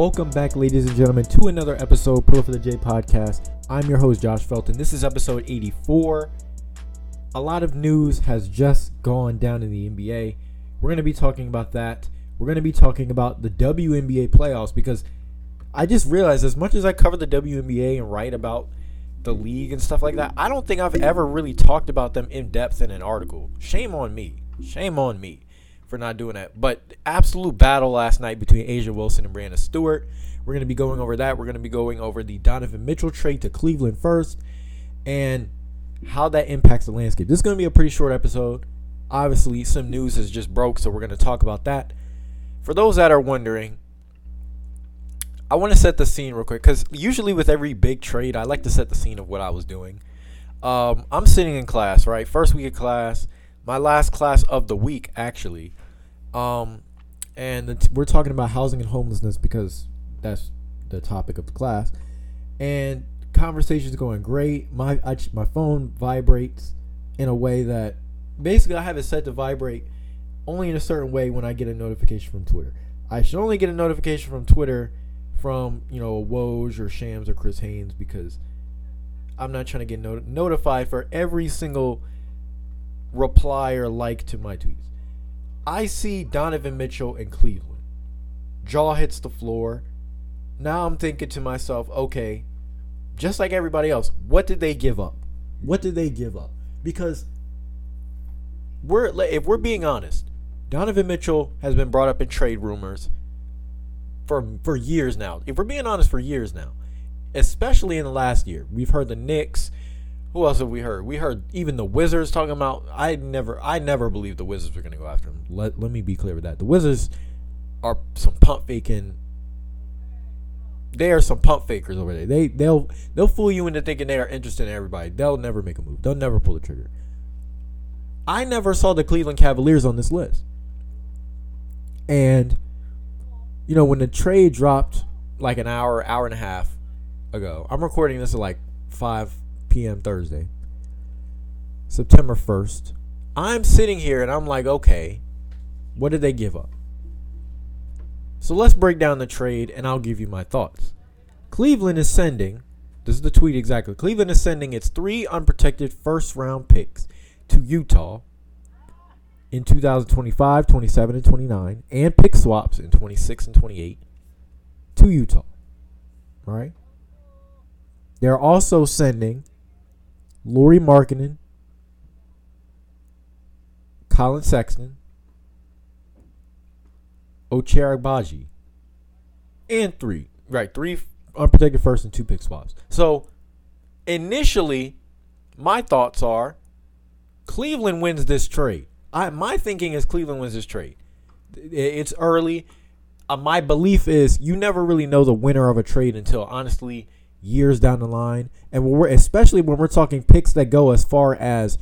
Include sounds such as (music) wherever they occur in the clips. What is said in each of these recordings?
Welcome back, ladies and gentlemen, to another episode of Pro for the J podcast. I'm your host, Josh Felton. This is episode 84. A lot of news has just gone down in the NBA. We're going to be talking about that. We're going to be talking about the WNBA playoffs because I just realized as much as I cover the WNBA and write about the league and stuff like that, I don't think I've ever really talked about them in depth in an article. Shame on me. Shame on me for not doing that. But absolute battle last night between A'ja Wilson and Breanna Stewart. We're going to be going over that. We're going to be going over the Donovan Mitchell trade to Cleveland first and how that impacts the landscape. This is going to be a pretty short episode. Obviously, some news has just broke, so we're going to talk about that. For those that are wondering, I want to set the scene real quick because usually with every big trade, I like to set the scene of what I was doing. Um, I'm sitting in class, right? First week of class, my last class of the week, actually. Um, and we're talking about housing and homelessness because that's the topic of the class. And conversation's going great. My I, my phone vibrates in a way that basically I have it set to vibrate only in a certain way when I get a notification from Twitter. I should only get a notification from Twitter from you know Woj or Shams or Chris Haynes because I'm not trying to get not- notified for every single reply or like to my tweets. I see Donovan Mitchell in Cleveland. Jaw hits the floor. Now I'm thinking to myself, okay, just like everybody else, what did they give up? What did they give up? Because we're if we're being honest, Donovan Mitchell has been brought up in trade rumors for for years now. If we're being honest, for years now, especially in the last year, we've heard the Knicks, who else have we heard? We heard even the Wizards talking about. I never, I never believed the Wizards were going to go after him. Let let me be clear with that. The Wizards are some pump faking. They are some pump fakers over there. They they'll they'll fool you into thinking they are interested in everybody. They'll never make a move. They'll never pull the trigger. I never saw the Cleveland Cavaliers on this list. And you know when the trade dropped like an hour, hour and a half ago. I'm recording this at like five p.m. Thursday, September 1st. I'm sitting here and I'm like, okay, what did they give up? So let's break down the trade and I'll give you my thoughts. Cleveland is sending, this is the tweet exactly. Cleveland is sending its three unprotected first round picks to Utah in 2025, 27, and 29, and pick swaps in 26 and 28 to Utah. All right. They're also sending Lauri Markkanen, Collin Sexton, Ochai Agbaji, and three. Right, three unprotected first and two pick swaps. So initially, my thoughts are Cleveland wins this trade. I my thinking is Cleveland wins this trade. It's early. Uh, my belief is you never really know the winner of a trade until honestly years down the line, and when we're especially when we're talking picks that go as far as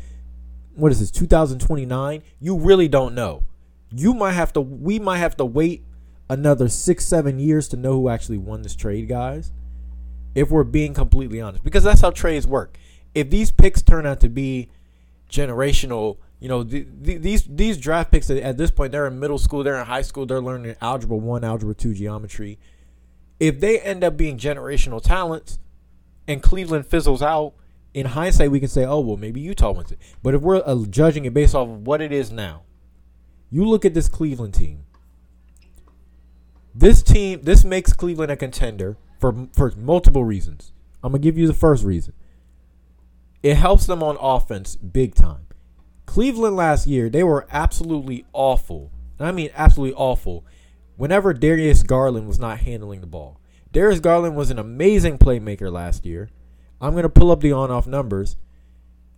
what is this 2029, you really don't know. You might have to. We might have to wait another six, seven years to know who actually won this trade, guys. If we're being completely honest, because that's how trades work. If these picks turn out to be generational, you know, the, the, these these draft picks at this point, they're in middle school, they're in high school, they're learning algebra one, algebra two, geometry if they end up being generational talents and Cleveland fizzles out, in hindsight, we can say, oh, well, maybe Utah wins it. But if we're uh, judging it based off of what it is now, you look at this Cleveland team. This team, this makes Cleveland a contender for, for multiple reasons. I'm going to give you the first reason. It helps them on offense big time. Cleveland last year, they were absolutely awful. And I mean, absolutely awful whenever Darius Garland was not handling the ball. Darius Garland was an amazing playmaker last year. I'm going to pull up the on-off numbers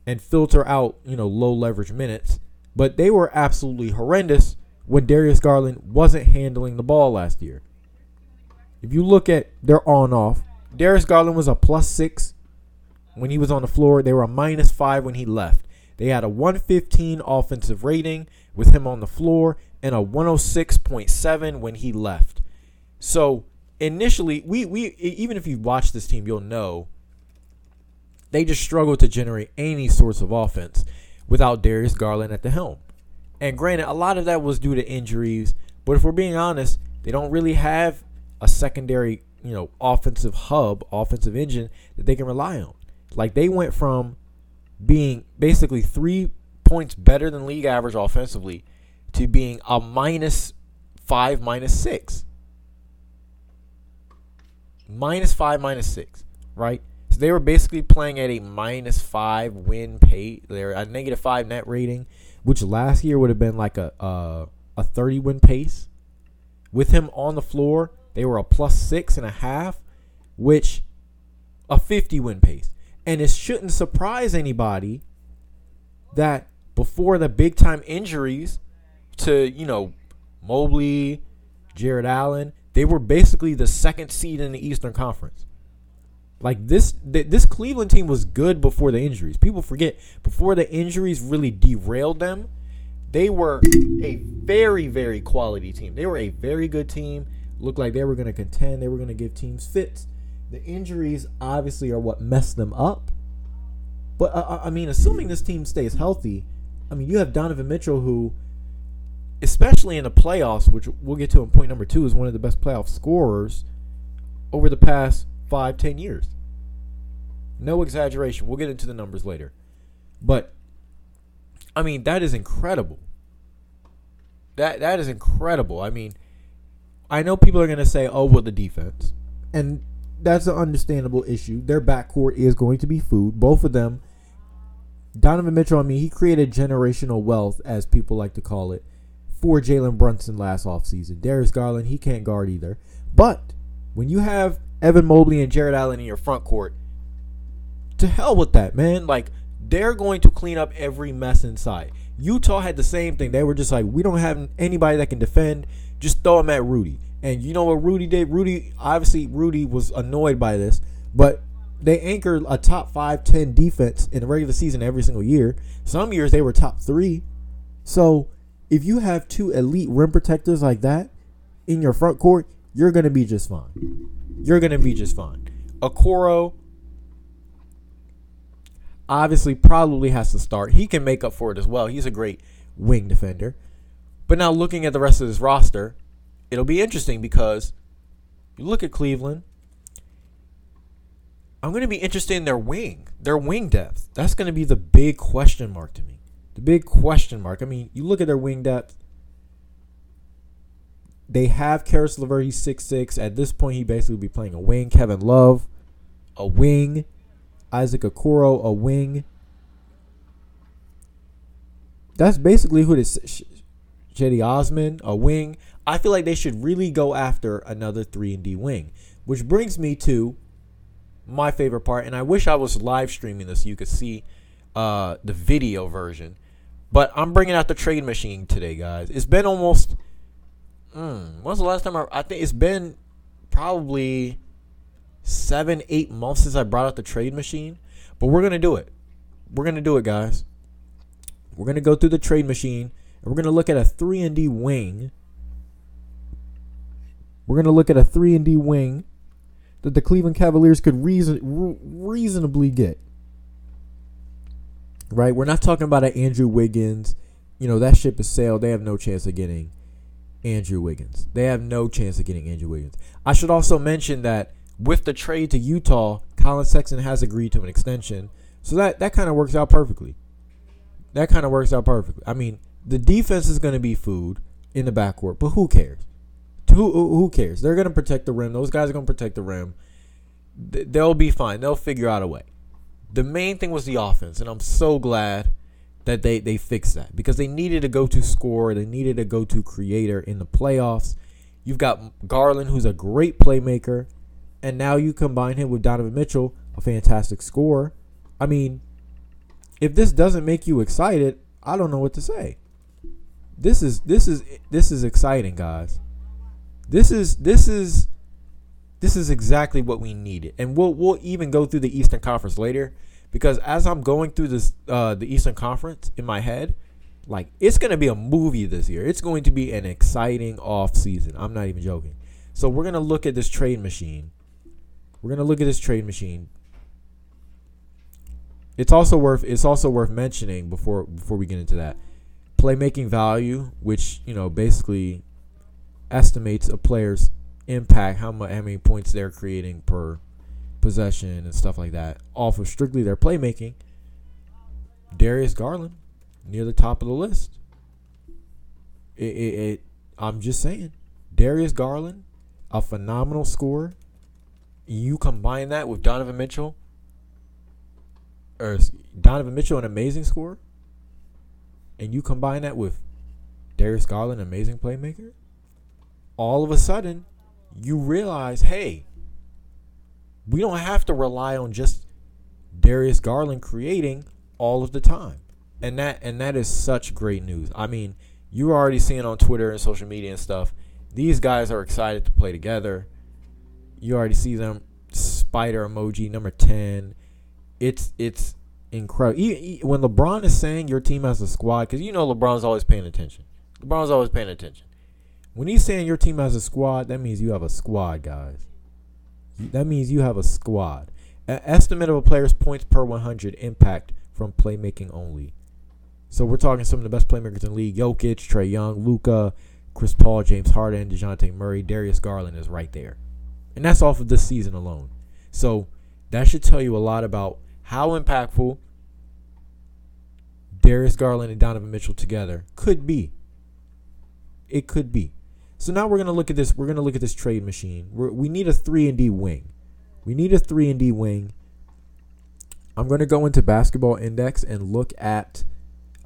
and filter out, you know, low leverage minutes, but they were absolutely horrendous when Darius Garland wasn't handling the ball last year. If you look at their on-off, Darius Garland was a plus 6 when he was on the floor. They were a minus 5 when he left. They had a 115 offensive rating with him on the floor and a 106.7 when he left. So initially, we we even if you watch this team, you'll know they just struggle to generate any sorts of offense without Darius Garland at the helm. And granted, a lot of that was due to injuries, but if we're being honest, they don't really have a secondary, you know, offensive hub, offensive engine that they can rely on. Like they went from being basically three points better than league average offensively to being a minus five, minus six. Minus five, minus six, right? So they were basically playing at a minus five win pay. They're a negative five net rating, which last year would have been like a a, a 30 win pace. With him on the floor, they were a plus six and a half, which a 50 win pace. And it shouldn't surprise anybody that before the big time injuries to, you know, Mobley, Jarrett Allen, they were basically the second seed in the Eastern Conference. Like this this Cleveland team was good before the injuries. People forget before the injuries really derailed them, they were a very very quality team. They were a very good team. Looked like they were going to contend. They were going to give teams fits. The injuries obviously are what messed them up. But uh, I mean, assuming this team stays healthy, I mean, you have Donovan Mitchell, who, especially in the playoffs, which we'll get to in point number two, is one of the best playoff scorers over the past five, ten years. No exaggeration. We'll get into the numbers later. But I mean, that is incredible. That that is incredible. I mean, I know people are gonna say, "Oh, well, the defense," and that's an understandable issue. Their backcourt is going to be food. Both of them Donovan Mitchell, I mean, he created generational wealth, as people like to call it, for Jalen Brunson last offseason. Darius Garland, he can't guard either. But when you have Evan Mobley and Jarrett Allen in your front court, to hell with that, man. Like, they're going to clean up every mess inside. Utah had the same thing. They were just like, we don't have anybody that can defend. Just throw them at Rudy. And you know what Rudy did? Rudy, obviously, Rudy was annoyed by this, but they anchored a top five, ten defense in the regular season every single year. Some years they were top three. So if you have two elite rim protectors like that in your front court, you're gonna be just fine. You're gonna be just fine. Okoro obviously probably has to start. He can make up for it as well. He's a great wing defender. But now looking at the rest of this roster, it'll be interesting because you look at Cleveland, I'm going to be interested in their wing, their wing depth. That's going to be the big question mark to me. The big question mark. I mean, you look at their wing depth. They have Caris LeVert. He's 6'6". At this point, he basically be playing a wing. Kevin Love, a wing. Isaac Okoro, a wing. That's basically who it is. Cedi Osman, a wing. I feel like they should really go after another 3 and D wing. Which brings me to my favorite part, and I wish I was live streaming this so you could see uh, the video version. But I'm bringing out the trade machine today, guys. It's been almost. Mm, when's the last time I? I think it's been probably seven, eight months since I brought out the trade machine. But we're gonna do it. We're gonna do it, guys. We're gonna go through the trade machine, and we're gonna look at a three and D wing. We're gonna look at a three and D wing that the Cleveland Cavaliers could reason, re- reasonably get. Right? We're not talking about an Andrew Wiggins. You know, that ship is sailed. They have no chance of getting Andrew Wiggins. They have no chance of getting Andrew Wiggins. I should also mention that with the trade to Utah, Collin Sexton has agreed to an extension. So that, that kind of works out perfectly. That kind of works out perfectly. I mean, the defense is going to be food in the backcourt, but who cares? Who who cares? They're gonna protect the rim. Those guys are gonna protect the rim. They'll be fine. They'll figure out a way. The main thing was the offense, and I'm so glad that they they fixed that because they needed a go-to scorer. They needed a go-to creator in the playoffs. You've got Garland, who's a great playmaker, and now you combine him with Donovan Mitchell, a fantastic scorer. I mean, if this doesn't make you excited, I don't know what to say. This is this is this is exciting, guys. This is this is this is exactly what we needed, and we'll we'll even go through the Eastern Conference later because as I'm going through this uh, the Eastern Conference in my head, like it's gonna be a movie this year. It's going to be an exciting off season. I'm not even joking. So we're gonna look at this trade machine. We're gonna look at this trade machine. It's also worth it's also worth mentioning before before we get into that playmaking value, which you know basically estimates a player's impact, how much, how many points they're creating per possession and stuff like that, off of strictly their playmaking, Darius Garland near the top of the list. It, it, it I'm just saying, Darius Garland, a phenomenal scorer. You combine that with Donovan Mitchell, or Donovan Mitchell, an amazing scorer, and you combine that with Darius Garland, amazing playmaker. All of a sudden, you realize, hey, we don't have to rely on just Darius Garland creating all of the time. And that and that is such great news. I mean, you're already seeing on Twitter and social media and stuff. These guys are excited to play together. You already see them spider emoji number 10. It's it's incredible. When LeBron is saying your team has a squad cuz you know LeBron's always paying attention. LeBron's always paying attention. When he's saying your team has a squad, that means you have a squad, guys. That means you have a squad. Estimate of a player's points per 100 impact from playmaking only. So we're talking some of the best playmakers in the league: Jokic, Trae Young, Luka, Chris Paul, James Harden, Dejounte Murray, Darius Garland is right there, and that's off of this season alone. So that should tell you a lot about how impactful Darius Garland and Donovan Mitchell together could be. It could be. So now we're gonna look at this. We're gonna look at this trade machine. We're, we need a three and D wing. We need a three and D wing. I'm gonna go into Basketball Index and look at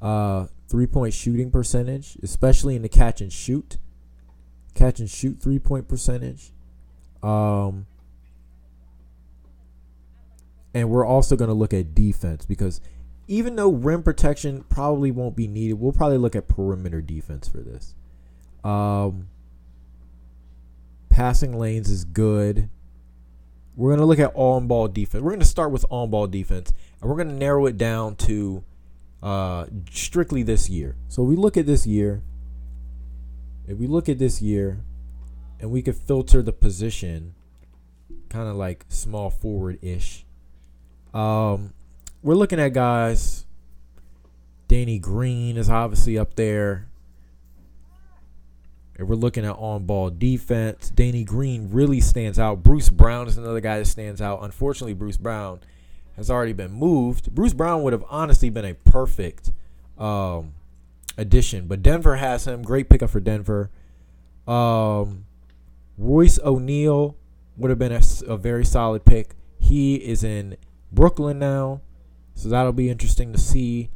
uh, three point shooting percentage, especially in the catch and shoot, catch and shoot three point percentage. Um, and we're also going to look at defense because even though rim protection probably won't be needed, we'll probably look at perimeter defense for this. Um, Passing lanes is good. We're going to look at on ball defense. We're going to start with on ball defense, and we're going to narrow it down to uh, strictly this year. So we look at this year. If we look at this year, and we could filter the position, kind of like small forward ish. Um, we're looking at guys. Danny Green is obviously up there. If we're looking at on ball defense, Danny Green really stands out. Bruce Brown is another guy that stands out. Unfortunately, Bruce Brown has already been moved. Bruce Brown would have honestly been a perfect um, addition, but Denver has him. Great pickup for Denver. Um, Royce O'Neale would have been a, a very solid pick. He is in Brooklyn now, so that'll be interesting to see.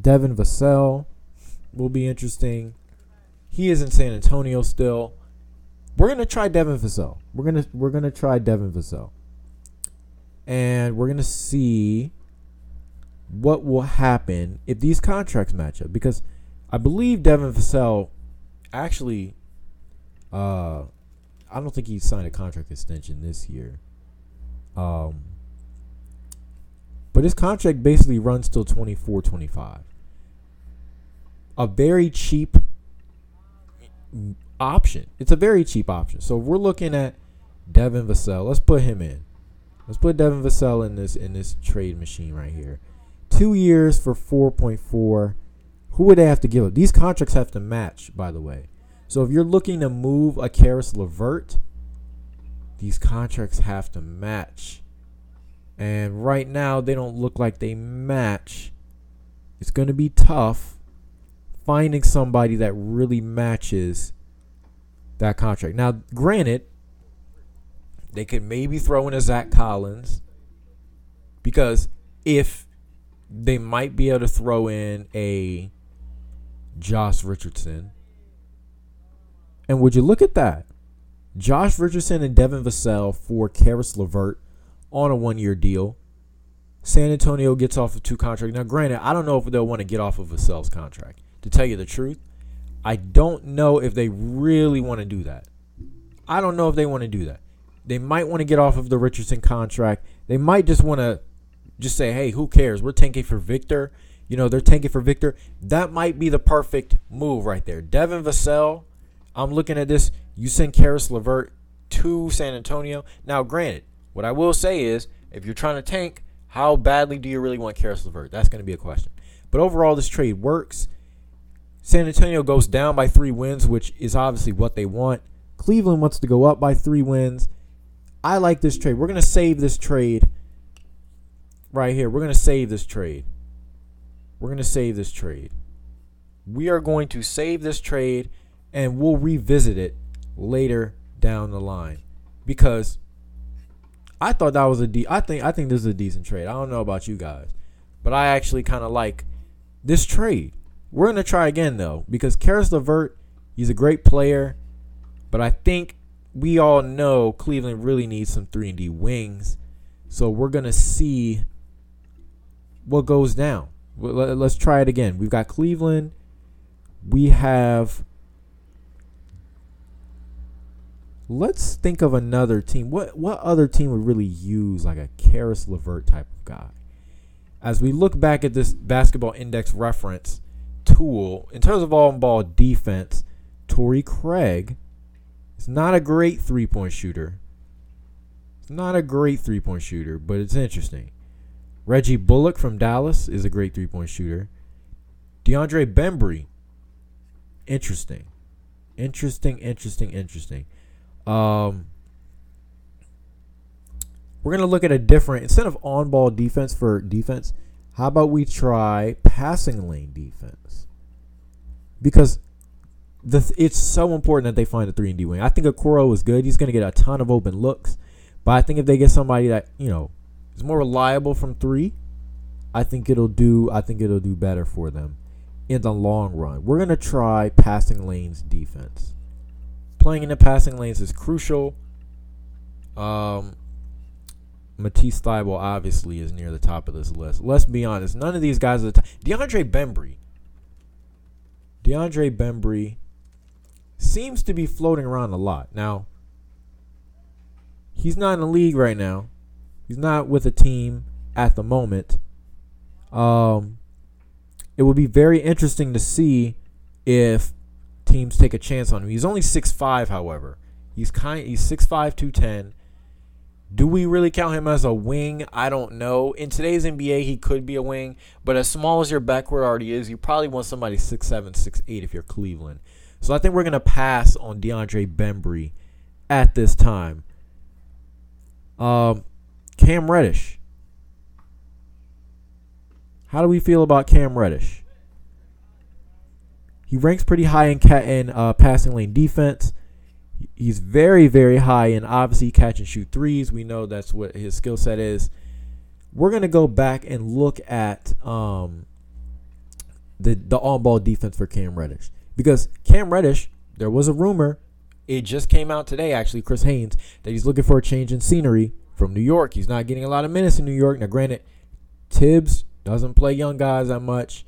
Devin Vassell will be interesting. He is in San Antonio still. We're gonna try Devin Vassell. We're gonna we're gonna try Devin Vassell, and we're gonna see what will happen if these contracts match up. Because I believe Devin Vassell actually, uh, I don't think he signed a contract extension this year. Um, but his contract basically runs till 24 25. A very cheap option. It's a very cheap option. So if we're looking at Devin Vassell. Let's put him in. Let's put Devin Vassell in this in this trade machine right here. Two years for four point four. Who would they have to give up? These contracts have to match, by the way. So if you're looking to move a Caris LeVert, these contracts have to match. And right now they don't look like they match. It's going to be tough finding somebody that really matches that contract. Now, granted, they could maybe throw in a Zach Collins because if they might be able to throw in a Josh Richardson. And would you look at that? Josh Richardson and Devin Vassell for Caris LeVert on a one year deal. San Antonio gets off of two contracts. Now, granted, I don't know if they'll want to get off of Vassell's contract to tell you the truth. I don't know if they really want to do that. I don't know if they want to do that. They might want to get off of the Richardson contract. They might just want to just say, hey, who cares? We're tanking for Victor. You know, they're tanking for Victor. That might be the perfect move right there. Devin Vassell, I'm looking at this. You send Caris LeVert to San Antonio. Now, granted, what I will say is if you're trying to tank, how badly do you really want Caris LeVert? That's going to be a question. But overall, this trade works. San Antonio goes down by three wins, which is obviously what they want. Cleveland wants to go up by three wins. I like this trade. We're going to save this trade right here. We're going to save this trade. We're going to save this trade. We are going to save this trade and we'll revisit it later down the line because I thought that was a de- I think I think this is a decent trade. I don't know about you guys, but I actually kind of like this trade. We're gonna try again though because Caris LeVert, he's a great player, but I think we all know Cleveland really needs some three and D wings, so we're gonna see what goes down. Let's try it again. We've got Cleveland. We have let's think of another team. What what other team would really use like a Caris LeVert type of guy? As we look back at this basketball index reference tool, in terms of on ball defense, Torrey Craig is not a great three point shooter. It's not a great three point shooter, but it's interesting. Reggie Bullock from Dallas is a great three point shooter. DeAndre Bembry, interesting. Interesting, interesting, interesting. Um, we're gonna look at a different instead of on-ball defense for defense. How about we try passing lane defense? Because the it's so important that they find a three and D wing. I think Okoro is good. He's gonna get a ton of open looks, but I think if they get somebody that you know is more reliable from three, I think it'll do. I think it'll do better for them in the long run. We're gonna try passing lanes defense playing in the passing lanes is crucial. Um, Matisse Thybulle obviously is near the top of this list. Let's be honest, none of these guys are the top. DeAndre Bembry. DeAndre Bembry seems to be floating around a lot. Now, he's not in the league right now. He's not with a team at the moment. Um, it would be very interesting to see if teams take a chance on him. He's only 6'5", however. He's kind he's 6'5", 210. Do we really count him as a wing? I don't know. In today's NBA, he could be a wing, but as small as your backcourt already is, you probably want somebody 6'7", 6'8", if you're Cleveland. So I think we're gonna pass on DeAndre Bembry at this time. Um, Cam Reddish. How do we feel about Cam Reddish? He ranks pretty high in cat in uh, passing lane defense. He's very very high and obviously catch and shoot threes. We know that's what his skill set is. We're gonna go back and look at um, the the on ball defense for Cam Reddish because Cam Reddish, there was a rumor, it just came out today actually, Chris Haynes, that he's looking for a change in scenery from New York. He's not getting a lot of minutes in New York. Now, granted, Thibs doesn't play young guys that much.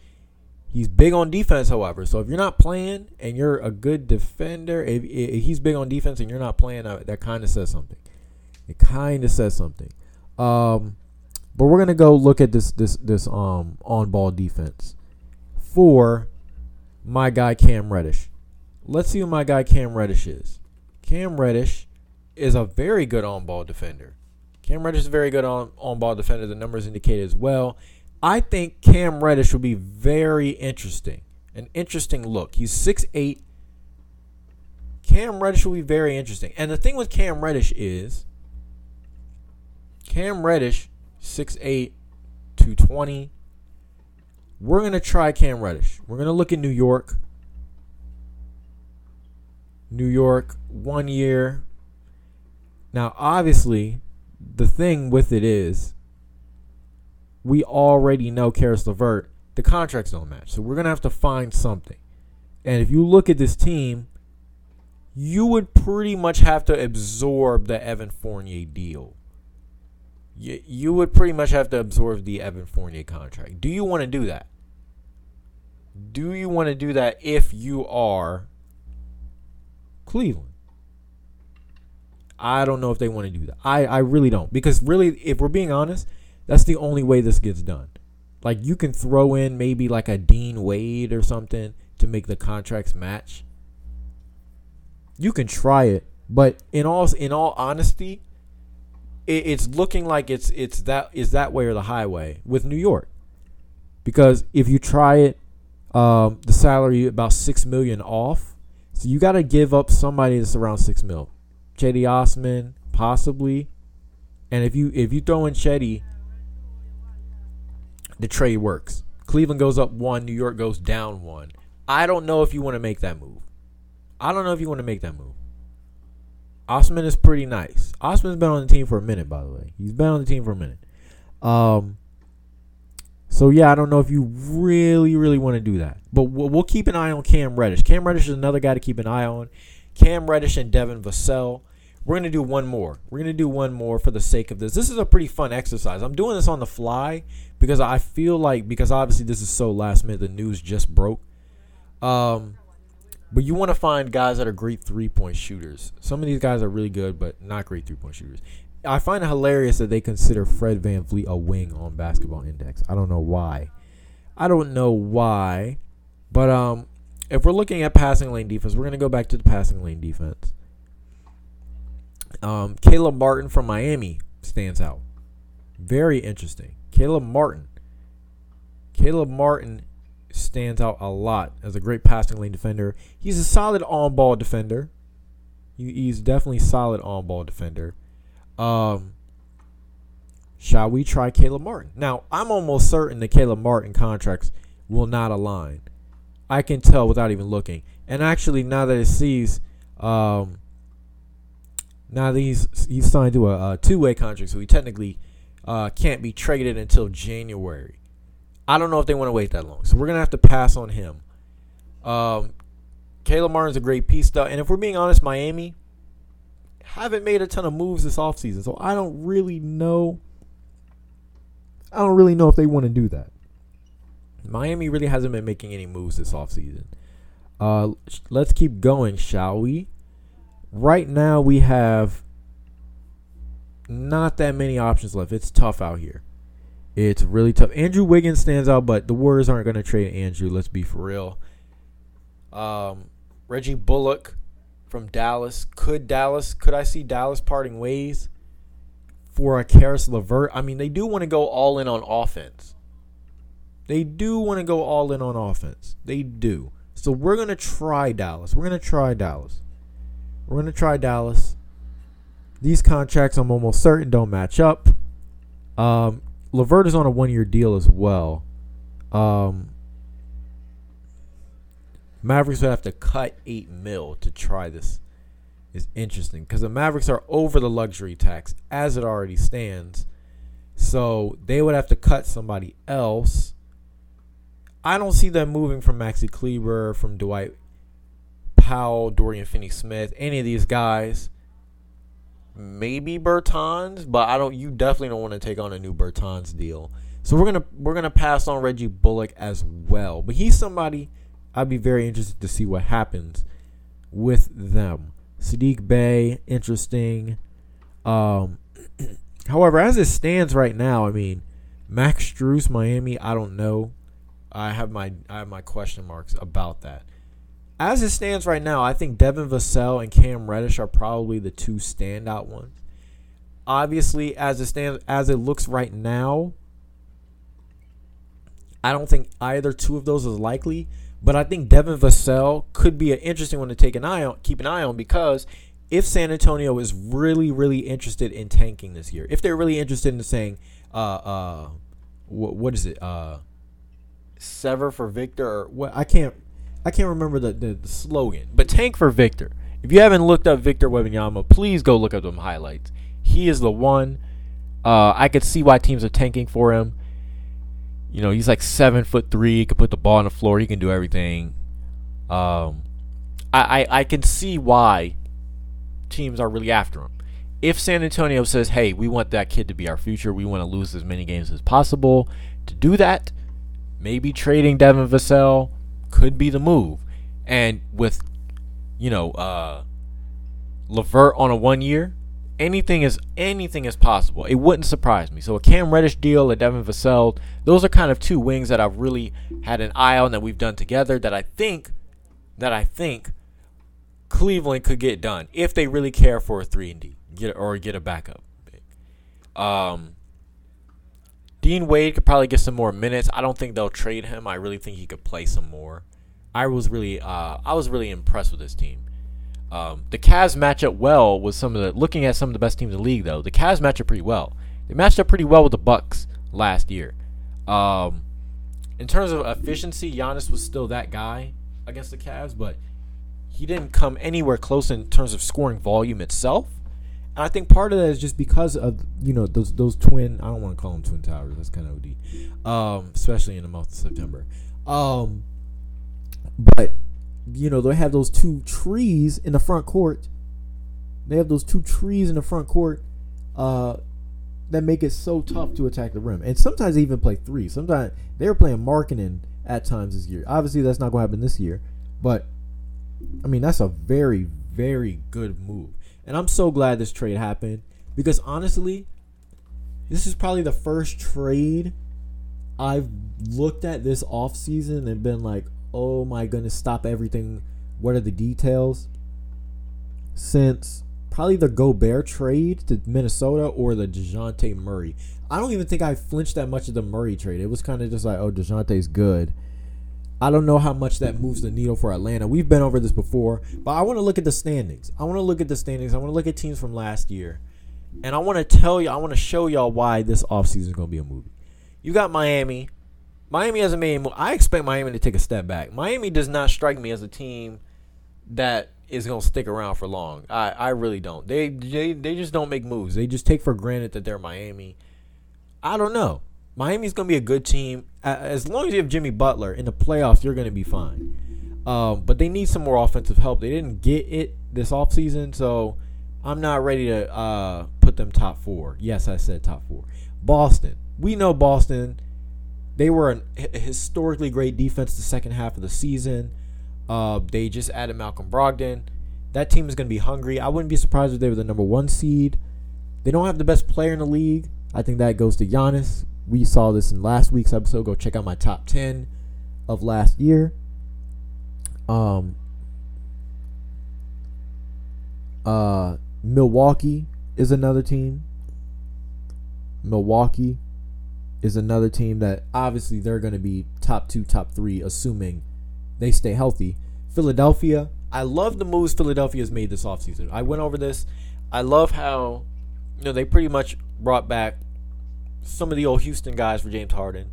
He's big on defense, however. So if you're not playing and you're a good defender, if, if he's big on defense and you're not playing, uh, that kind of says something. It kind of says something. Um, but we're gonna go look at this this this um on ball defense for my guy Cam Reddish. Let's see who my guy Cam Reddish is. Cam Reddish is a very good on ball defender. Cam Reddish is a very good on on ball defender. The numbers indicate as well. I think Cam Reddish will be very interesting. An interesting look. He's 6'8. Cam Reddish will be very interesting. And the thing with Cam Reddish is Cam Reddish, 6'8, 220. We're going to try Cam Reddish. We're going to look at New York. New York, one year. Now, obviously, the thing with it is we already know Caris LeVert, the contracts don't match. So we're going to have to find something. And if you look at this team, you would pretty much have to absorb the Evan Fournier deal. You, you would pretty much have to absorb the Evan Fournier contract. Do you want to do that? Do you want to do that if you are Cleveland? I don't know if they want to do that. I, I really don't. Because really, if we're being honest, that's the only way this gets done. Like you can throw in maybe like a Dean Wade or something to make the contracts match. You can try it, but in all in all honesty, it, it's looking like it's it's that is that way or the highway with New York. Because if you try it, um, the salary about six million off. So you got to give up somebody that's around six mil. Cedi Osman, possibly. And if you if you throw in Cedi, the trade works. Cleveland goes up one, New York goes down one. I don't know if you want to make that move. I don't know if you want to make that move. Osman is pretty nice. Osman's been on the team for a minute, by the way. He's been on the team for a minute. Um, so yeah, I don't know if you really, really want to do that, but we'll, we'll, keep an eye on Cam Reddish. Cam Reddish is another guy to keep an eye on. Cam Reddish and Devin Vassell. We're gonna do one more. We're gonna do one more for the sake of this. This is a pretty fun exercise. I'm doing this on the fly because I feel like because obviously this is so last minute. The news just broke. Um, but you want to find guys that are great three point shooters. Some of these guys are really good, but not great three point shooters. I find it hilarious that they consider Fred VanVleet a wing on Basketball Index. I don't know why. I don't know why. But um, if we're looking at passing lane defense, we're going to go back to the passing lane defense. Um, Caleb Martin from Miami stands out. Very interesting. Caleb Martin. Caleb Martin stands out a lot as a great passing lane defender. He's a solid on ball defender. He's definitely solid on ball defender. Um, shall we try Caleb Martin? Now, I'm almost certain the Caleb Martin contracts will not align. I can tell without even looking. And actually, now that it sees, um, now he's he's signed to a, a two-way contract, so he technically uh, can't be traded until January. I don't know if they want to wait that long, so we're gonna have to pass on him. Um, Caleb Martin's a great piece, though, and if we're being honest, Miami haven't made a ton of moves this offseason, so I don't really know. I don't really know if they want to do that. Miami really hasn't been making any moves this offseason. Uh, let's keep going, shall we? Right now, we have not that many options left. It's tough out here. It's really tough. Andrew Wiggins stands out, but the Warriors aren't going to trade Andrew. Let's be for real. Um, Reggie Bullock from Dallas. Could Dallas? Could I see Dallas parting ways for a Caris LeVert? I mean, they do want to go all in on offense. They do want to go all in on offense. They do. So we're gonna try Dallas. We're gonna try Dallas. We're gonna try Dallas. These contracts, I'm almost certain, don't match up. Um, LeVert is on a one-year deal as well. Um, Mavericks would have to cut eight mil to try this. Is interesting because the Mavericks are over the luxury tax as it already stands, so they would have to cut somebody else. I don't see them moving from Maxi Kleber, from Dwight Powell, Dorian Finney-Smith, any of these guys. Maybe Bertans, but I don't. You definitely don't want to take on a new Bertans deal. So we're gonna we're gonna pass on Reggie Bullock as well, but he's somebody I'd be very interested to see what happens with them. Saddiq Bey, interesting. Um, (clears throat) however, as it stands right now, I mean, Max Strus, Miami, I don't know. I have my I have my question marks about that. As it stands right now, I think Devin Vassell and Cam Reddish are probably the two standout ones. Obviously, as it stands as it looks right now, I don't think either two of those is likely. But I think Devin Vassell could be an interesting one to take an eye on, keep an eye on, because if San Antonio is really, really interested in tanking this year, if they're really interested in saying, uh, uh, what, what is it, uh, sever for Victor, or what? I can't, I can't remember the, the, the slogan, but tank for Victor. If you haven't looked up Victor Wembanyama, please go look up them highlights. He is the one. Uh, I could see why teams are tanking for him. You know, he's like seven foot three. He can put the ball on the floor. He can do everything. Um, I, I I can see why teams are really after him. If San Antonio says, "Hey, we want that kid to be our future. We want to lose as many games as possible," to do that, maybe trading Devin Vassell could be the move. And with, you know, uh, LeVert on a one year, anything is anything is possible. It wouldn't surprise me. So a Cam Reddish deal, a Devin Vassell, those are kind of two wings that I've really had an eye on that we've done together that I think that I think Cleveland could get done if they really care for a three and D, get or get a backup. Um, Dean Wade could probably get some more minutes. I don't think they'll trade him. I really think he could play some more. I was really uh, I was really impressed with this team. Um, the Cavs match up well with some of the looking at some of the best teams in the league though. The Cavs match up pretty well. They matched up pretty well with the Bucks last year. Um, in terms of efficiency, Giannis was still that guy against the Cavs, but he didn't come anywhere close in terms of scoring volume itself. And I think part of that is just because of you know those those twin. I don't want to call them twin towers. That's kind of OD, um, especially in the month of September. Um, but you know they have those two trees in the front court. They have those two trees in the front court uh, that make it so tough to attack the rim. And sometimes they even play three. Sometimes they were playing Markkanen at times this year. Obviously, that's not going to happen this year. But I mean, that's a very very good move. And I'm so glad this trade happened because honestly, this is probably the first trade I've looked at this offseason and been like, oh my goodness, stop everything. What are the details? Since probably the Gobert trade to Minnesota or the DeJounte Murray. I don't even think I flinched that much at the Murray trade. It was kind of just like, oh, DeJounte's good. I don't know how much that moves the needle for Atlanta. We've been over this before, but I want to look at the standings. I want to look at the standings. I want to look at teams from last year. And I want to tell you, I want to show y'all why this offseason is going to be a movie. You got Miami. Miami hasn't made move. I expect Miami to take a step back. Miami does not strike me as a team that is going to stick around for long. I, I really don't. They, they they just don't make moves. They just take for granted that they're Miami. I don't know. Miami's going to be a good team. As long as you have Jimmy Butler in the playoffs, you're going to be fine. Um, but they need some more offensive help. They didn't get it this offseason, so I'm not ready to uh, put them top four. Yes, I said top four. Boston. We know Boston. They were a historically great defense the second half of the season. Uh, they just added Malcolm Brogdon. That team is going to be hungry. I wouldn't be surprised if they were the number one seed. They don't have the best player in the league. I think that goes to Giannis. We saw this in last week's episode. Go check out my top 10 of last year. Um, uh, Milwaukee is another team. Milwaukee is another team that obviously they're going to be top two, top three, assuming they stay healthy. Philadelphia, I love the moves Philadelphia has made this offseason. I went over this. I love how, you know, they pretty much brought back some of the old Houston guys for James Harden.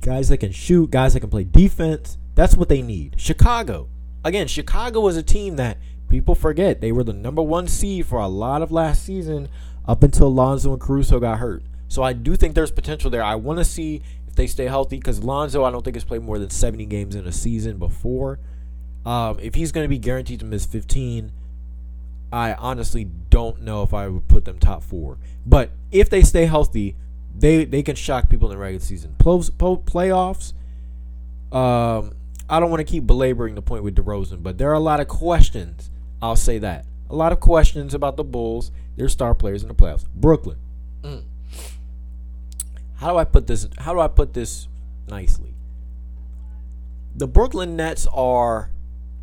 Guys that can shoot, guys that can play defense. That's what they need. Chicago. Again, Chicago was a team that people forget. They were the number one seed for a lot of last season up until Lonzo and Caruso got hurt. So I do think there's potential there. I want to see if they stay healthy because Lonzo, I don't think has played more than 70 games in a season before. Um, if he's going to be guaranteed to miss 15, I honestly don't know if I would put them top four. But if they stay healthy, they they can shock people in the regular season. Post, playoffs, um, I don't want to keep belaboring the point with DeRozan, but there are a lot of questions. I'll say that a lot of questions about the Bulls, their star players in the playoffs. Brooklyn. Mm. How do I put this? How do I put this nicely? The Brooklyn Nets are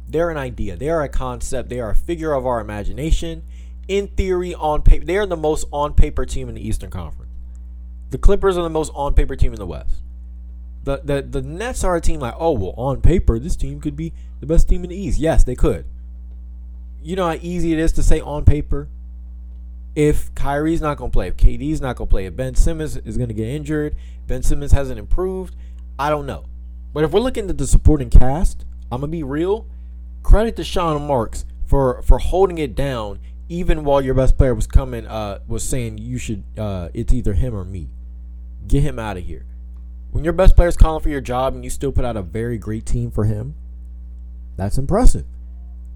they're an idea. They are a concept. They are a figure of our imagination. In theory, on paper, they are the most on paper team in the Eastern Conference. The Clippers are the most on paper team in the West. The, the the Nets are a team like, oh well, on paper, this team could be the best team in the East. Yes, they could. You know how easy it is to say on paper. If Kyrie's not gonna play, if KD's not gonna play, if Ben Simmons is gonna get injured, Ben Simmons hasn't improved, I don't know. But if we're looking at the supporting cast, I'm gonna be real credit to Sean Marks for for holding it down even while your best player was coming uh was saying you should uh it's either him or me. Get him out of here. When your best player's calling for your job and you still put out a very great team for him, that's impressive.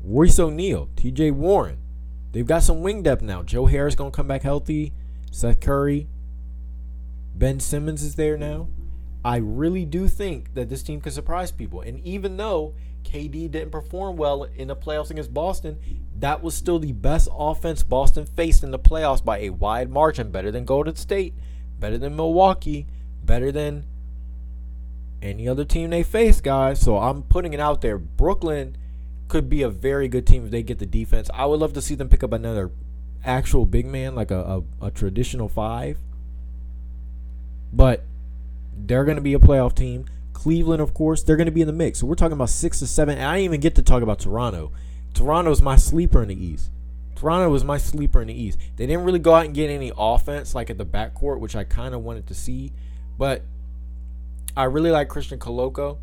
Royce O'Neale, TJ Warren. They've got some wing depth now. Joe Harris gonna come back healthy. Seth Curry. Ben Simmons is there now. I really do think that this team can surprise people. And even though KD didn't perform well in the playoffs against Boston, that was still the best offense Boston faced in the playoffs by a wide margin. Better than Golden State, better than Milwaukee, better than any other team they face, guys. So I'm putting it out there. Brooklyn could be a very good team if they get the defense. I would love to see them pick up another actual big man, like a, a, a traditional five. But they're going to be a playoff team. Cleveland, of course, they're going to be in the mix. So we're talking about six to seven. And I didn't even get to talk about Toronto. Toronto is my sleeper in the East. Toronto was my sleeper in the East. They didn't really go out and get any offense like at the backcourt, which I kind of wanted to see. But I really like Christian Koloko.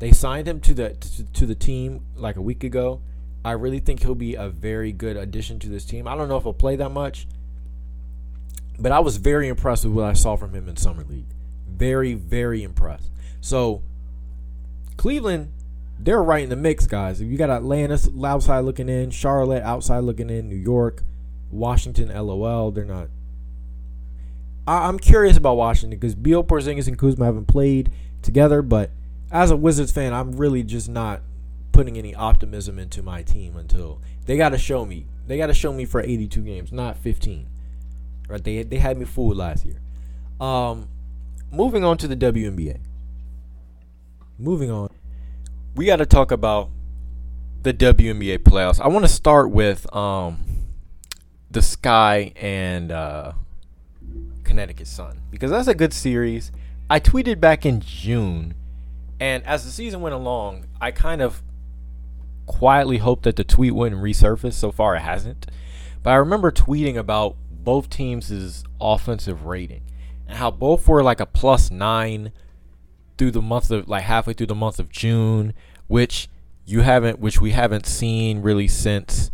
They signed him to the to, to the team like a week ago. I really think he'll be a very good addition to this team. I don't know if he'll play that much, but I was very impressed with what I saw from him in summer league. Very, very impressed. So Cleveland, they're right in the mix, guys. If you got Atlanta outside looking in, Charlotte outside looking in, New York, Washington, LOL, they're not. I, am curious about Washington because Beal, Porzingis, and Kuzma haven't played together, but as a Wizards fan, I'm really just not putting any optimism into my team until they got to show me. They got to show me for 82 games, not 15. Right? They they had me fooled last year. Um, moving on to the WNBA. Moving on, we got to talk about the WNBA playoffs. I want to start with um the Sky and uh, Connecticut Sun because that's a good series. I tweeted back in June, and as the season went along, I kind of quietly hoped that the tweet wouldn't resurface. So far, it hasn't. But I remember tweeting about both teams' offensive rating and how both were like a plus nine through the month of like halfway through the month of June, which you haven't, which we haven't seen really since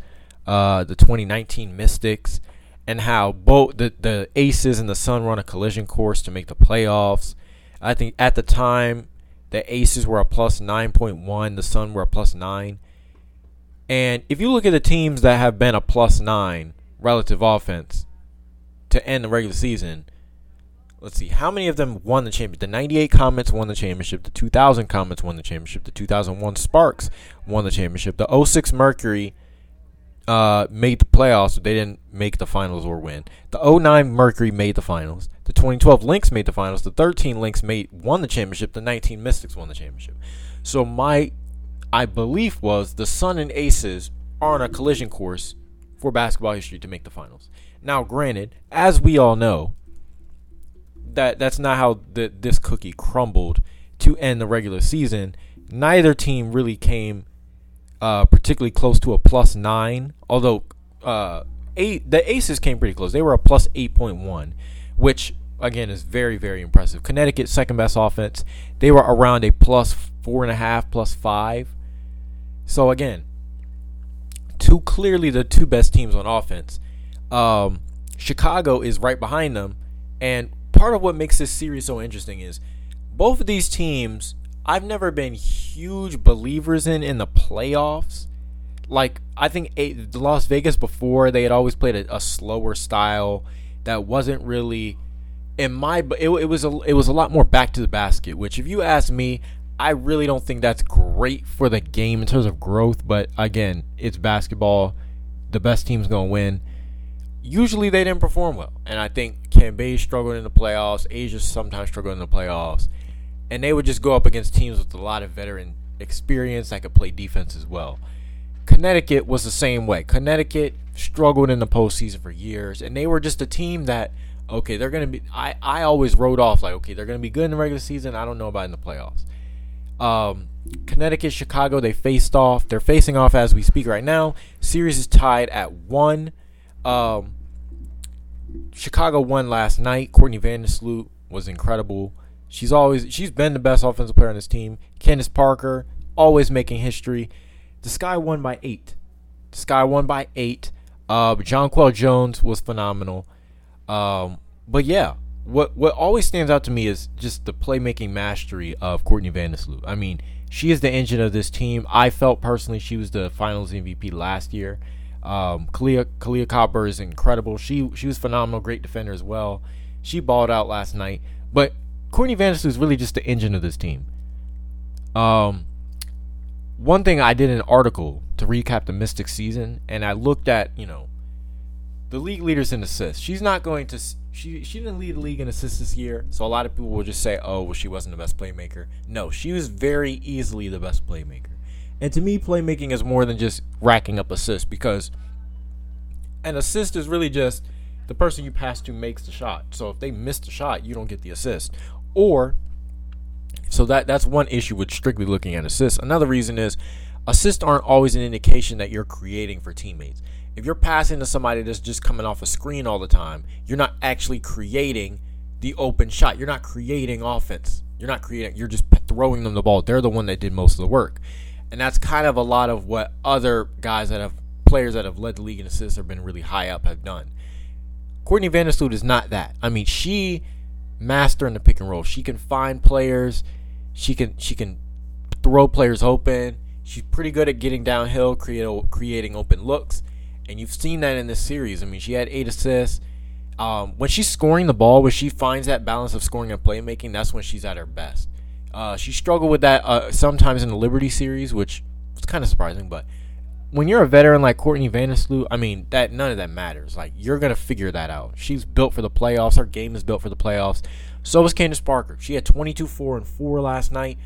uh, the 2019 Mystics, and how both the the Aces and the Sun run a collision course to make the playoffs. I think at the time the Aces were a plus 9.1, the Sun were a plus nine. And if you look at the teams that have been a plus nine relative offense to end the regular season, let's see, how many of them won the championship? The 98 Comets won the championship. The 2000 Comets won the championship. The 2001 Sparks won the championship. The 06 Mercury uh, made the playoffs, but they didn't make the finals or win. The 09 Mercury made the finals. The 2012 Lynx made the finals. The 13 Lynx made won the championship. The 19 Mystics won the championship. So my I belief was the Sun and Aces are on a collision course for basketball history to make the finals. Now, granted, as we all know, that that's not how the, this cookie crumbled to end the regular season. Neither team really came uh, particularly close to a plus nine, although uh, eight the Aces came pretty close. They were a plus eight point one, which again is very very impressive. Connecticut second best offense. They were around a plus four and a half, plus five. So again, two clearly the two best teams on offense. Um, Chicago is right behind them, and part of what makes this series so interesting is both of these teams. I've never been huge believers in in the playoffs. Like I think Las Vegas before they had always played a, a slower style that wasn't really in my it, it was a it was a lot more back to the basket which if you ask me I really don't think that's great for the game in terms of growth. But again, it's basketball. The best team's gonna win. Usually they didn't perform well, and I think Cambage struggled in the playoffs. A'ja sometimes struggled in the playoffs, and they would just go up against teams with a lot of veteran experience that could play defense as well. Connecticut was the same way. Connecticut struggled in the postseason for years, and they were just a team that okay, they're gonna be. I I always wrote off like okay, they're gonna be good in the regular season. I don't know about in the playoffs. Um, Connecticut, Chicago, they faced off. They're facing off as we speak right now. Series is tied at one. Um, Chicago won last night. Courtney Vandersloot was incredible. She's always she's been the best offensive player on this team. Candace Parker always making history. The Sky won by eight. The Sky won by eight. Uh, Jonquel Jones was phenomenal. Um, but yeah, what what always stands out to me is just the playmaking mastery of Courtney Vandersloot. I mean, she is the engine of this team. I felt personally she was the Finals MVP last year. Um, Kalia Kahleah Copper is incredible. She she was phenomenal, great defender as well. She balled out last night, but Courtney Vandersloot is really just the engine of this team. Um, one thing I did an article to recap the Mystics season, and I looked at you know the league leaders in assists. She's not going to she she didn't lead the league in assists this year, so a lot of people will just say, "Oh, well, she wasn't the best playmaker." No, she was very easily the best playmaker. And to me, playmaking is more than just racking up assists because an assist is really just the person you pass to makes the shot. So if they miss the shot, you don't get the assist. Or so that that's one issue with strictly looking at assists. Another reason is assists aren't always an indication that you're creating for teammates. If you're passing to somebody that's just coming off a screen all the time, you're not actually creating the open shot. You're not creating offense. You're not creating. You're just throwing them the ball. They're the one that did most of the work, and that's kind of a lot of what other guys that have players that have led the league in assists or been really high up have done. Courtney Vandersloot is not that. I mean, she master in the pick and roll. She can find players. She can she can throw players open. She's pretty good at getting downhill, create, creating open looks, and you've seen that in this series. I mean, she had eight assists. Um, when she's scoring the ball, when she finds that balance of scoring and playmaking, that's when she's at her best. Uh, she struggled with that uh, sometimes in the Liberty series, which was kind of surprising. But when you're a veteran like Courtney Vandersloot, I mean that none of that matters. Like you're gonna figure that out. She's built for the playoffs. Her game is built for the playoffs. So was Candace Parker. She had 22, 4, and 4 last night.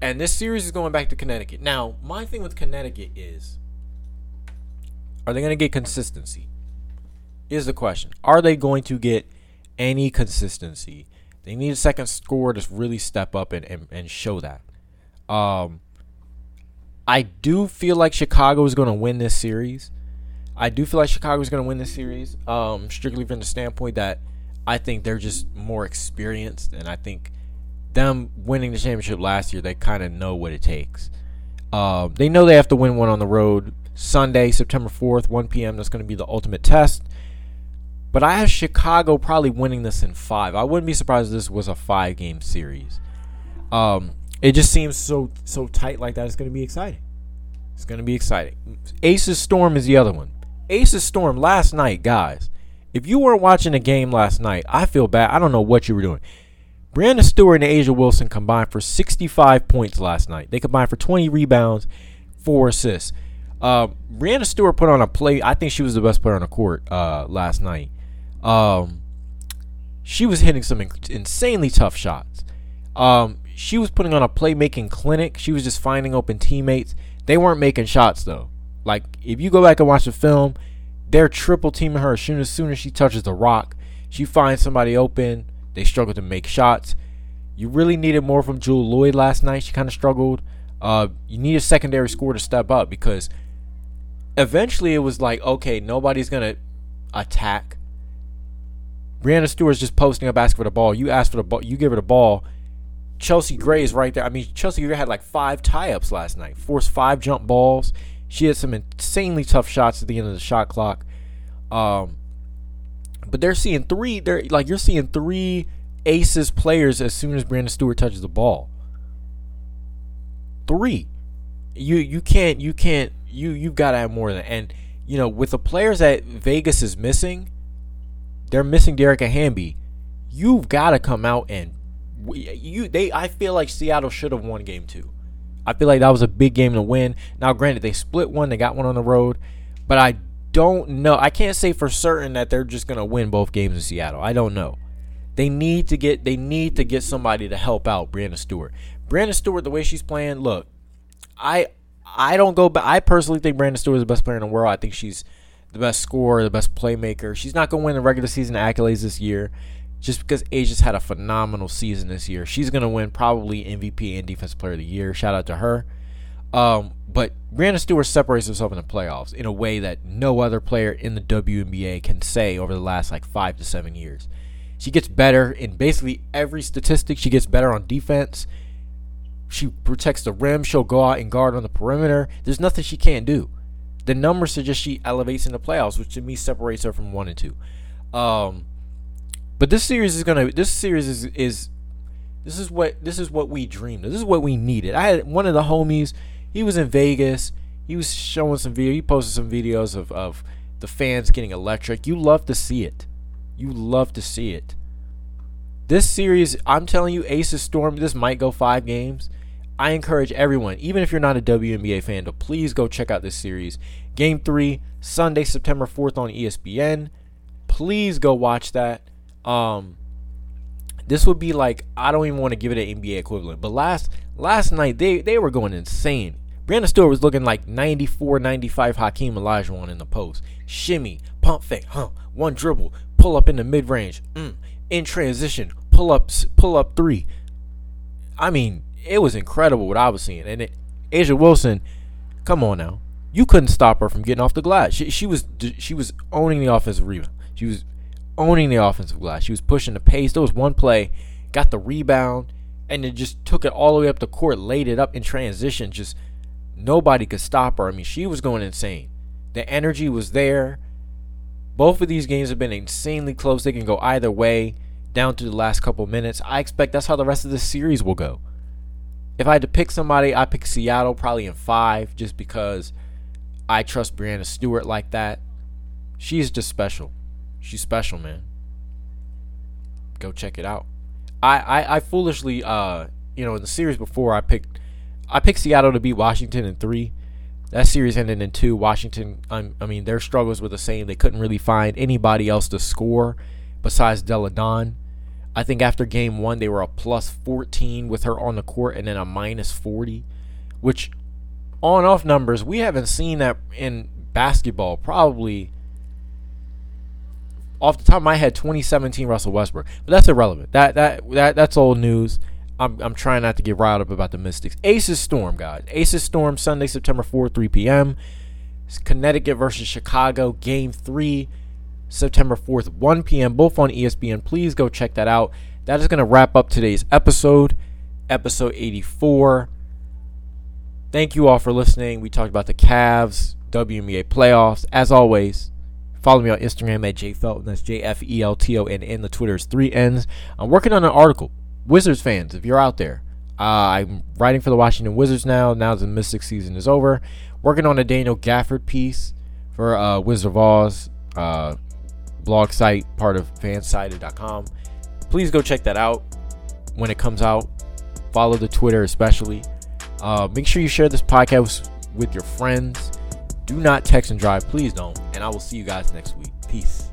And this series is going back to Connecticut. Now, my thing with Connecticut is are they going to get consistency? Is the question. Are they going to get any consistency? They need a second score to really step up and, and, and show that. Um, I do feel like Chicago is going to win this series. I do feel like Chicago is going to win this series, um, strictly from the standpoint that I think they're just more experienced, and I think them winning the championship last year, they kind of know what it takes. Uh, they know they have to win one on the road Sunday, September 4th, 1 p.m. That's going to be the ultimate test. But I have Chicago probably winning this in five. I wouldn't be surprised if this was a five game series. Um, it just seems so so tight like that. It's going to be exciting. It's going to be exciting. Aces Storm is the other one. Aces Storm last night, guys. If you weren't watching the game last night, I feel bad. I don't know what you were doing. Breanna Stewart and A'ja Wilson combined for 65 points last night. They combined for 20 rebounds, four assists. Uh, Breanna Stewart put on a play. I think she was the best player on the court uh, last night. Um, she was hitting some insanely tough shots. Um, she was putting on a playmaking clinic. She was just finding open teammates. They weren't making shots though. Like if you go back and watch the film, they're triple teaming her as soon as soon as she touches the rock. She finds somebody open. They struggle to make shots. You really needed more from Jewell Lloyd last night. She kind of struggled. Uh, you need a secondary score to step up because eventually it was like, okay, nobody's gonna attack. Breanna Stewart's just posting up asking for the ball. You ask for the ball, you give her the ball. Chelsea Gray is right there. I mean, Chelsea Gray had like five tie-ups last night, forced five jump balls. She had some insanely tough shots at the end of the shot clock. Um, but they're seeing three. They're like you're seeing three aces players as soon as Breanna Stewart touches the ball. Three. You you can't you can't you you've got to have more than and you know with the players that Vegas is missing, they're missing Dearica Hamby. You've got to come out and you they I feel like Seattle should have won game 2. I feel like that was a big game to win. Now, granted, they split one, they got one on the road, but I don't know. I can't say for certain that they're just gonna win both games in Seattle. I don't know. They need to get they need to get somebody to help out Breanna Stewart. Breanna Stewart, the way she's playing, look, I I don't go back. I personally think Breanna Stewart is the best player in the world. I think she's the best scorer, the best playmaker. She's not gonna win the regular season accolades this year just because A'ja's had a phenomenal season this year. She's going to win probably MVP and Defensive Player of the Year. Shout out to her. Um, but Breanna Stewart separates herself in the playoffs in a way that no other player in the WNBA can say over the last like five to seven years. She gets better in basically every statistic. She gets better on defense. She protects the rim. She'll go out and guard on the perimeter. There's nothing she can't do. The numbers suggest she elevates in the playoffs, which to me separates her from one and two. Um, but this series is gonna. This series is is. This is what this is what we dreamed. Of. This is what we needed. I had one of the homies. He was in Vegas. He was showing some video. He posted some videos of of the fans getting electric. You love to see it. You love to see it. This series, I'm telling you, Aces Storm. This might go five games. I encourage everyone, even if you're not a WNBA fan, to please go check out this series. Game three, Sunday, September 4th on ESPN. Please go watch that. Um, this would be like I don't even want to give it an NBA equivalent, but last last night they they were going insane. Breanna Stewart was looking like 94, 95 Hakeem Olajuwon in the post. Shimmy, pump fake, huh? One dribble, pull up in the mid range, mm, in transition, pull up pull up three. I mean, it was incredible what I was seeing. And it, A'ja Wilson, come on now, you couldn't stop her from getting off the glass. She, she was she was owning the offensive rebound. She was owning the offensive glass. She was pushing the pace. There was one play, got the rebound, and then just took it all the way up the court, laid it up in transition. Just nobody could stop her. I mean, she was going insane. The energy was there. Both of these games have been insanely close. They can go either way down to the last couple minutes. I expect that's how the rest of the series will go. If I had to pick somebody, I pick Seattle probably in five just because I trust Breanna Stewart like that. She's just special. She's special, man. Go check it out. I, I, I foolishly, uh, you know, in the series before, I picked I picked Seattle to beat Washington in three. That series ended in two. Washington, um, I mean, their struggles were the same. They couldn't really find anybody else to score besides Delle Donne. I think after game one, they were a plus 14 with her on the court and then a minus 40, which on off numbers, we haven't seen that in basketball probably off the top of my head 2017 Russell Westbrook. But that's irrelevant. That that that that's old news. I'm, I'm trying not to get riled up about the Mystics. Aces Storm, guys. Aces Storm, Sunday, September 4, 3 p.m. It's Connecticut versus Chicago, game three, September 4th, 1 p.m., both on ESPN. Please go check that out. That is going to wrap up today's episode, episode 84. Thank you all for listening. We talked about the Cavs, WNBA playoffs. As always, follow me on Instagram at jfelton. That's J F E L T O N N. The Twitter is three N's. I'm working on an article Wizards fans, if you're out there, uh, I'm writing for the Washington Wizards now. Now the Mystic season is over. Working on a Daniel Gafford piece for uh, Wizard of Awes uh, blog site, part of fansided.com. Please go check that out when it comes out. Follow the Twitter, especially. Uh, make sure you share this podcast with your friends. Do not text and drive. Please don't. And I will see you guys next week. Peace.